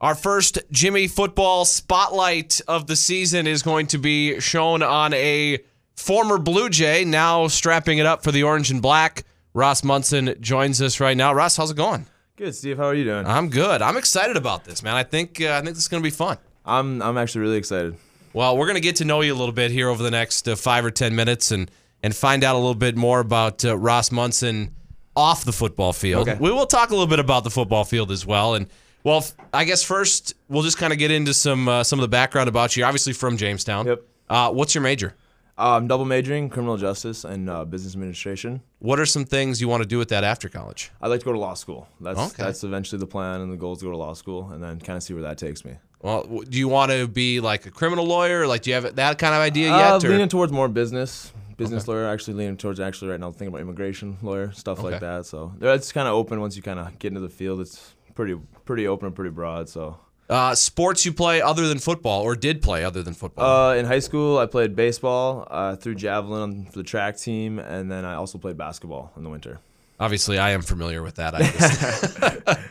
Our first Jimmie football spotlight of the season is going to be shown on a former Blue Jay, now strapping it up for the orange and black. Ross Monson joins us right now. Ross, how's it going? Good, Steve. How are you doing? I'm good. I'm excited about this, man. I think uh, I think this is going to be fun. I'm I'm actually really excited. Well, we're going to get to know you a little bit here over the next uh, five or ten minutes, and and find out a little bit more about uh, Ross Monson off the football field. Okay. We will talk a little bit about the football field as well, and well, I guess first we'll just kind of get into some uh, some of the background about you. You're obviously from Jamestown. Yep. Uh, what's your major? Uh, I'm double majoring criminal justice and uh, business administration. What are some things you want to do with that after college? I'd like to go to law school. That's Okay. that's eventually the plan, and the goal is to go to law school, and then kind of see where that takes me. Well, do you want to be like a criminal lawyer? Like, do you have that kind of idea Uh, yet? or- leaning towards more business, business lawyer. Actually, leaning towards actually right now thinking about immigration lawyer stuff Okay. like that. So it's kind of open once you kind of get into the field. It's pretty pretty open and pretty broad. So uh, sports you play other than football, or did play other than football? uh, in high school, I played baseball, uh, threw javelin for the track team, and then I also played basketball in the winter. Obviously, I am familiar with that.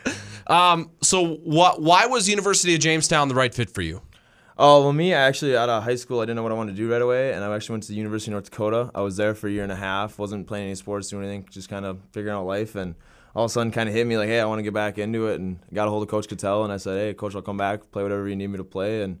Um, so, what? Why was University of Jamestown the right fit for you? Oh well, me I actually out of high school I didn't know what I wanted to do right away, and I actually went to the University of North Dakota. I was there for a year and a half, wasn't playing any sports, doing anything, just kind of figuring out life, and all of a sudden kind of hit me like, hey, I want to get back into it, and got a hold of Coach Cattell, and I said, hey, Coach, I'll come back, play whatever you need me to play, and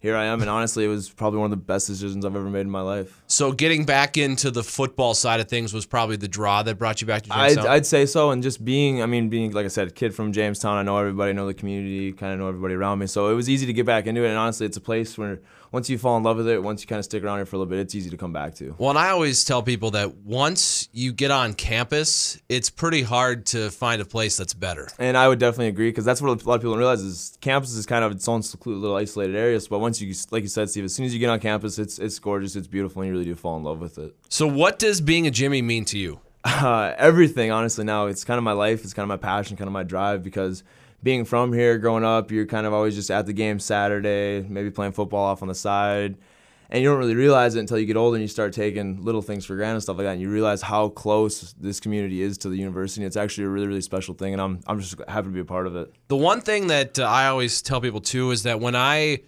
here I am. And honestly, it was probably one of the best decisions I've ever made in my life. So, getting back into the football side of things was probably the draw that brought you back to I'd, I'd say so, and just being, I mean, being like I said, a kid from Jamestown, I know everybody, know the community, kind of know everybody around me, so it was easy to get back into it. And honestly, it's a place where once you fall in love with it, once you kind of stick around here for a little bit, it's easy to come back to. well, and I always tell people that once you get on campus, it's pretty hard to find a place that's better. And I would definitely agree because that's what a lot of people don't realize is campus is kind of its own secluded little isolated area. But once you, like you said, Steve, as soon as you get on campus, it's it's gorgeous, it's beautiful, and you really do fall in love with it. So, what does being a Jimmie mean to you? Uh, everything, honestly, now it's kind of my life, it's kind of my passion, kind of my drive because being from here, growing up, you're kind of always just at the game Saturday, maybe playing football off on the side. And you don't really realize it until you get older and you start taking little things for granted and stuff like that. And you realize how close this community is to the university. It's actually a really, really special thing. And I'm, I'm just happy to be a part of it. The one thing that uh, I always tell people too is that when I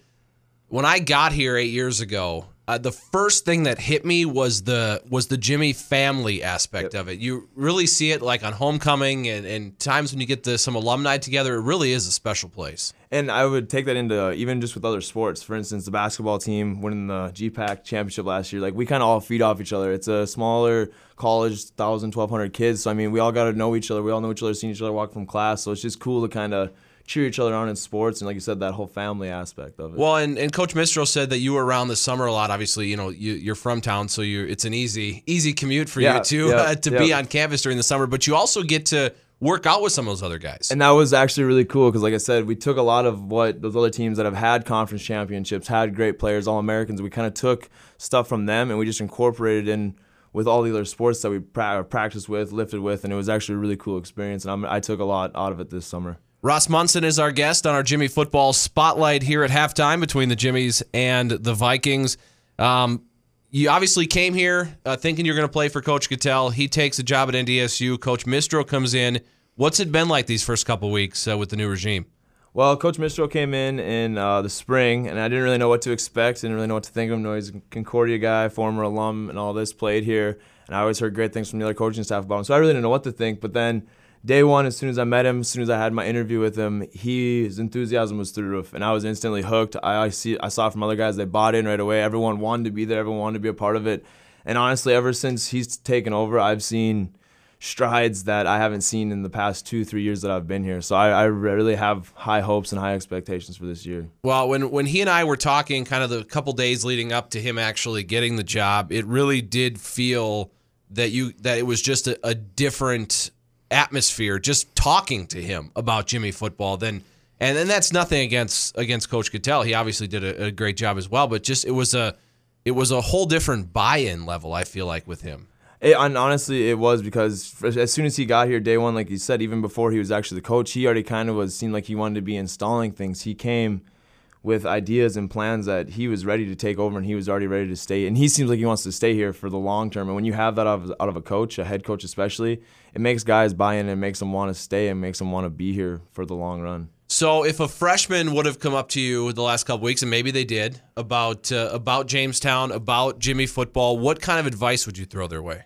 when I got here eight years ago, uh, the first thing that hit me was the was the Jimmie family aspect of it. You really see it like on homecoming and, and times when you get the, some alumni together. It really is a special place. And I would take that into uh, even just with other sports. For instance, the basketball team winning the GPAC championship last year, like we kind of all feed off each other. It's a smaller college, 1,000, 1,200 kids. So, I mean, we all got to know each other. We all know each other, seen each other walk from class. So it's just cool to kind of cheer each other on in sports. And like you said, that whole family aspect of it. Well, and, and Coach Mistro said that you were around this summer a lot. Obviously, you know you, you're from town, so you it's an easy easy commute for Yeah, you too yeah, uh, to be on campus during the summer. But you also get to work out with some of those other guys. And that was actually really cool because, like I said, we took a lot of what those other teams that have had conference championships, had great players, all Americans. We kind of took stuff from them and we just incorporated in with all the other sports that we pra- practiced with, lifted with, and it was actually a really cool experience. And I'm, I took a lot out of it this summer. Ross Monson is our guest on our Jimmie Football Spotlight here at halftime between the Jimmies and the Vikings. Um, you obviously came here uh, thinking you're going to play for Coach Cattell. He takes a job at NDSU. Coach Mistro comes in. What's it been like these first couple weeks uh, with the new regime? Well, Coach Mistro came in in uh, the spring, and I didn't really know what to expect. Didn't really know what to think of him. No, he's a Concordia guy, former alum, and all this. Played here, and I always heard great things from the other coaching staff about him. So I really didn't know what to think. But then, day one, as soon as I met him, as soon as I had my interview with him, he, his enthusiasm was through the roof, and I was instantly hooked. I, I see, I saw from other guys they bought in right away. Everyone wanted to be there. Everyone wanted to be a part of it. And honestly, ever since he's taken over, I've seen strides that I haven't seen in the past two, three years that I've been here. So I, I really have high hopes and high expectations for this year. Well, when when he and I were talking, kind of the couple days leading up to him actually getting the job, it really did feel that you that it was just a, a different atmosphere just talking to him about Jimmie football than and then that's nothing against against Coach Cattell. He obviously did a, a great job as well, but just it was a it was a whole different buy-in level. I feel like with him. It, and honestly, it was because as soon as he got here, day one, like you said, even before he was actually the coach, he already kind of was seemed like he wanted to be installing things. He came with ideas and plans that he was ready to take over, and he was already ready to stay. And he seems like he wants to stay here for the long term. And when you have that out of, out of a coach, a head coach especially, it makes guys buy in and makes them want to stay and makes them want to be here for the long run. So, if a freshman would have come up to you the last couple weeks, and maybe they did, about uh, about Jamestown, about Jimmie football, what kind of advice would you throw their way?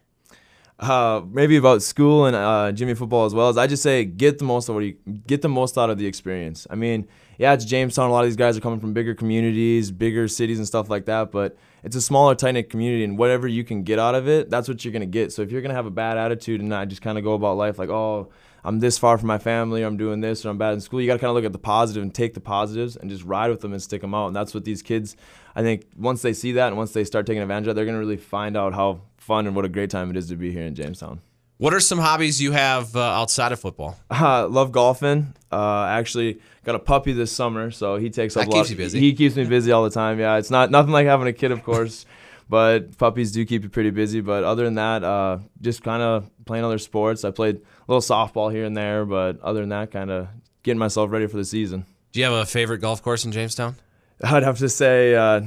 Uh, maybe about school and uh, Jimmie football as well as I just say get the most out of you, get the most out of the experience. I mean, yeah, it's Jamestown. A lot of these guys are coming from bigger communities, bigger cities, and stuff like that. But it's a smaller, tight knit community, and whatever you can get out of it, that's what you're gonna get. So if you're gonna have a bad attitude and not just kind of go about life like, oh, I'm this far from my family, or I'm doing this, or I'm bad in school. You got to kind of look at the positive and take the positives and just ride with them and stick them out. And that's what these kids, I think, once they see that and once they start taking advantage of it, they're going to really find out how fun and what a great time it is to be here in Jamestown. What are some hobbies you have uh, outside of football? Uh, love golfing. Uh, actually, got a puppy this summer, so he takes up that a lot. Keeps you busy. He keeps me busy all the time. Yeah, it's not nothing like having a kid, of course. but puppies do keep you pretty busy. But other than that, uh, just kind of playing other sports. I played a little softball here and there, but other than that, kind of getting myself ready for the season. Do you have a favorite golf course in Jamestown? I'd have to say uh,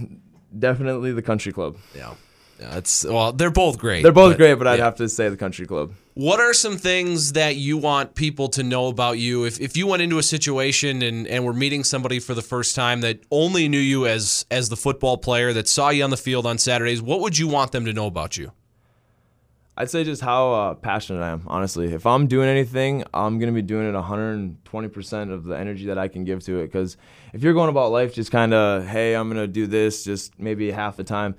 definitely the country club. Yeah. It's well, they're both great. They're both great, but I'd yeah. have to say the country club. What are some things that you want people to know about you? If, if you went into a situation and, and were meeting somebody for the first time that only knew you as as the football player that saw you on the field on Saturdays, what would you want them to know about you? I'd say just how uh, passionate I am, honestly. If I'm doing anything, I'm going to be doing it 120% of the energy that I can give to it. Because if you're going about life just kind of, hey, I'm going to do this just maybe half the time,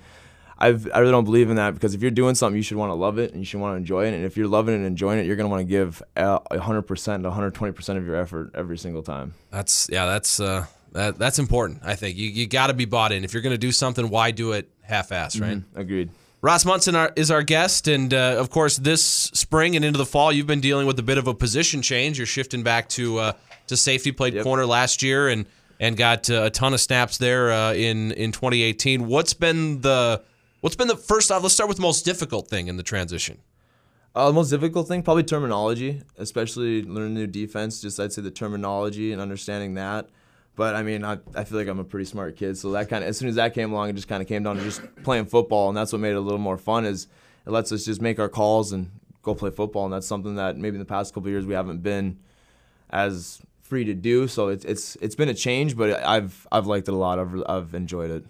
I've, I really don't believe in that because if you're doing something, you should want to love it and you should want to enjoy it. And if you're loving it and enjoying it, you're going to want to give 100%, 120% of your effort every single time. That's yeah, that's uh, that that's important. I think you you got to be bought in. If you're going to do something, why do it half-ass, right? Mm-hmm. Agreed. Ross Monson is our guest, and uh, of course, this spring and into the fall, you've been dealing with a bit of a position change. You're shifting back to uh, to safety. Played Yep. corner last year, and and got uh, a ton of snaps there uh, in in 2018. What's been the what's been the first off? Let's start with the most difficult thing in the transition. Uh, the most difficult thing, probably terminology, especially learning new defense. Just I'd say the terminology and understanding that. But I mean, I, I feel like I'm a pretty smart kid, so that kind of as soon as that came along, it just kind of came down to just playing football, and that's what made it a little more fun. Is it lets us just make our calls and go play football, and that's something that maybe in the past couple years we haven't been as free to do. So it's it's it's been a change, but I've I've liked it a lot. I've I've enjoyed it.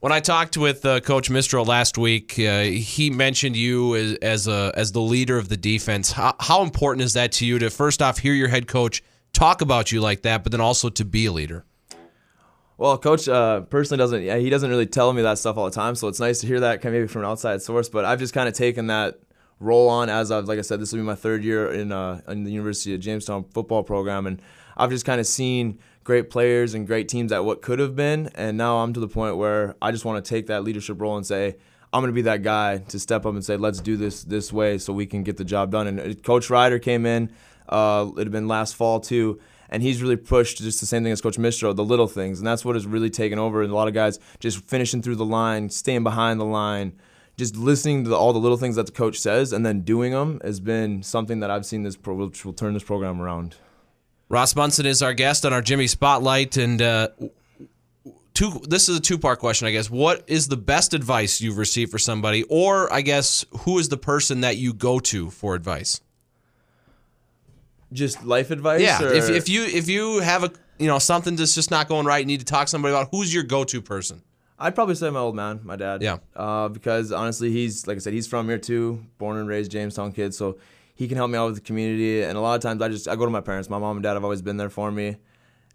When I talked with uh, Coach Mistro last week, uh, he mentioned you as, as a as the leader of the defense. How, how important is that to you to first off hear your head coach talk about you like that, but then also to be a leader? Well, coach uh, personally doesn't. He doesn't really tell me that stuff all the time, so it's nice to hear that kind of maybe from an outside source. But I've just kind of taken that role on as I've, like I said, this will be my third year in uh, in the University of Jamestown football program, and I've just kind of seen great players and great teams at what could have been, and now I'm to the point where I just want to take that leadership role and say. I'm going to be that guy to step up and say, let's do this this way so we can get the job done. And uh, Coach Ryder came in, uh, it had been last fall too, and he's really pushed just the same thing as Coach Mistro, the little things, and that's what has really taken over. And a lot of guys just finishing through the line, staying behind the line, just listening to all the little things that the coach says, and then doing them has been something that I've seen this pro, which will turn this program around. Ross Monson is our guest on our Jimmie Spotlight, and uh, two. This is a two part question, I guess. What is the best advice you've received for somebody, or I guess who is the person that you go to for advice? Just life advice. Yeah, or- if, if you if you have a you know something that's just not going right, you need to talk to somebody about who's your go to person. I'd probably say my old man, my dad. Yeah. Uh, because honestly, he's like I said, he's from here too, born and raised Jamestown kid, so he can help me out with the community. And a lot of times, I just I go to my parents. My mom and dad have always been there for me,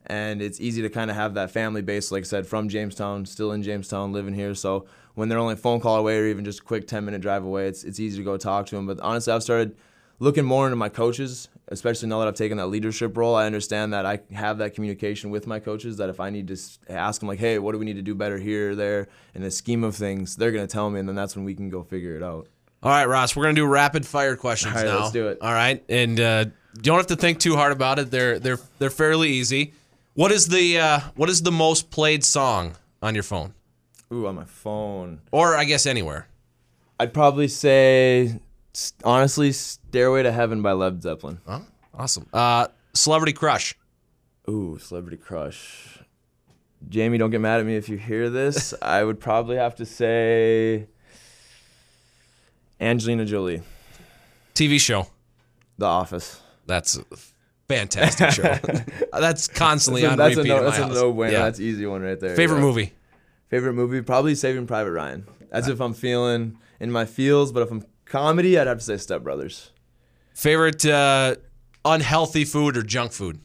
and it's easy to kind of have that family base, like I said, from Jamestown, still in Jamestown, living here. So when they're only a phone call away or even just a quick ten minute drive away, it's it's easy to go talk to them. But honestly, I've started looking more into my coaches, especially now that I've taken that leadership role. I understand that I have that communication with my coaches. That if I need to ask them, like, hey, what do we need to do better here or there, in the scheme of things, they're gonna tell me, and then that's when we can go figure it out. All right, Ross, we're gonna do rapid fire questions All right, now. let's do it. All right, and uh, you don't have to think too hard about it. They're they're they're fairly easy. What is the uh, what is the most played song on your phone, Ooh, on my phone. or I guess anywhere? I'd probably say, honestly, "Stairway to Heaven" by Led Zeppelin. Oh, awesome. Uh, celebrity crush. Ooh, celebrity crush. Jamie, don't get mad at me if you hear this. I would probably have to say Angelina Jolie, TV show. The Office. That's a fantastic show. that's constantly That's a, on that's a repeat. no, that's a no winner. Yeah. That's an easy one right there. Favorite yeah. movie? Favorite movie? Probably Saving Private Ryan. As if I'm feeling in my feels, but if I'm comedy, I'd have to say Step Brothers. Favorite uh, unhealthy food or junk food?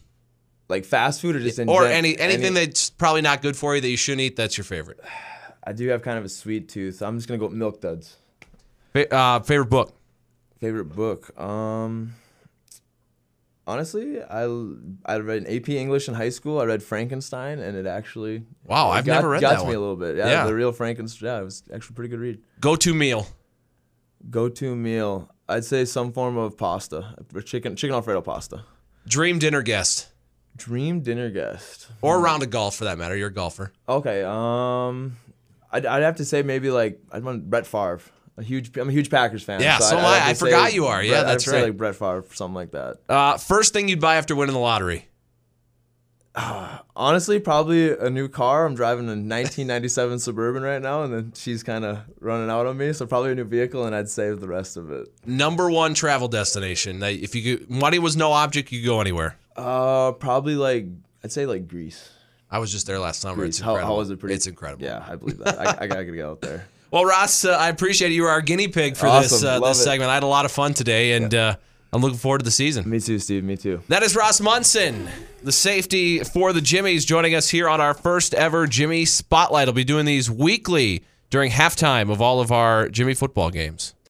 Like fast food or just in Or gen- any anything that's probably not good for you that you shouldn't eat, that's your favorite. I do have kind of a sweet tooth. I'm just gonna go with Milk Duds. Fa- uh, favorite book? Favorite book? Um, honestly, I I read AP English in high school. I read Frankenstein, and it actually Wow, it I've got, never read got that to one. me a little bit. Yeah, Yeah. the real Frankenstein. Yeah, it was actually a pretty good read. Go to meal. Go to meal. I'd say some form of pasta, or chicken chicken alfredo pasta. Dream dinner guest. Dream dinner guest. Or a round of golf for that matter. You're a golfer. Okay. Um, I'd, I'd have to say maybe like I'd want Brett Favre. A huge. I'm a huge Packers fan. Yeah, so I'd I. I say forgot you are. Yeah, Brett- I'd that's say right. like Brett Favre, something like that. Uh, first thing you'd buy after winning the lottery. Honestly, probably a new car. I'm driving a 1997 Suburban right now, and then she's kind of running out on me. So probably a new vehicle, and I'd save the rest of it. Number one travel destination. If you could, money was no object, you could go anywhere. Uh, probably like I'd say like Greece. I was just there last summer. It's Greece. How, incredible. how was it? Pretty. It's incredible. Yeah, I believe that. I, I gotta get out there. Well, Ross, uh, I appreciate you were our guinea pig for this uh, this it. segment. I had a lot of fun today, and uh, I'm looking forward to the season. Me too, Steve. Me too. That is Ross Monson, the safety for the Jimmies, joining us here on our first ever Jimmie Spotlight. I'll be doing these weekly during halftime of all of our Jimmie football games.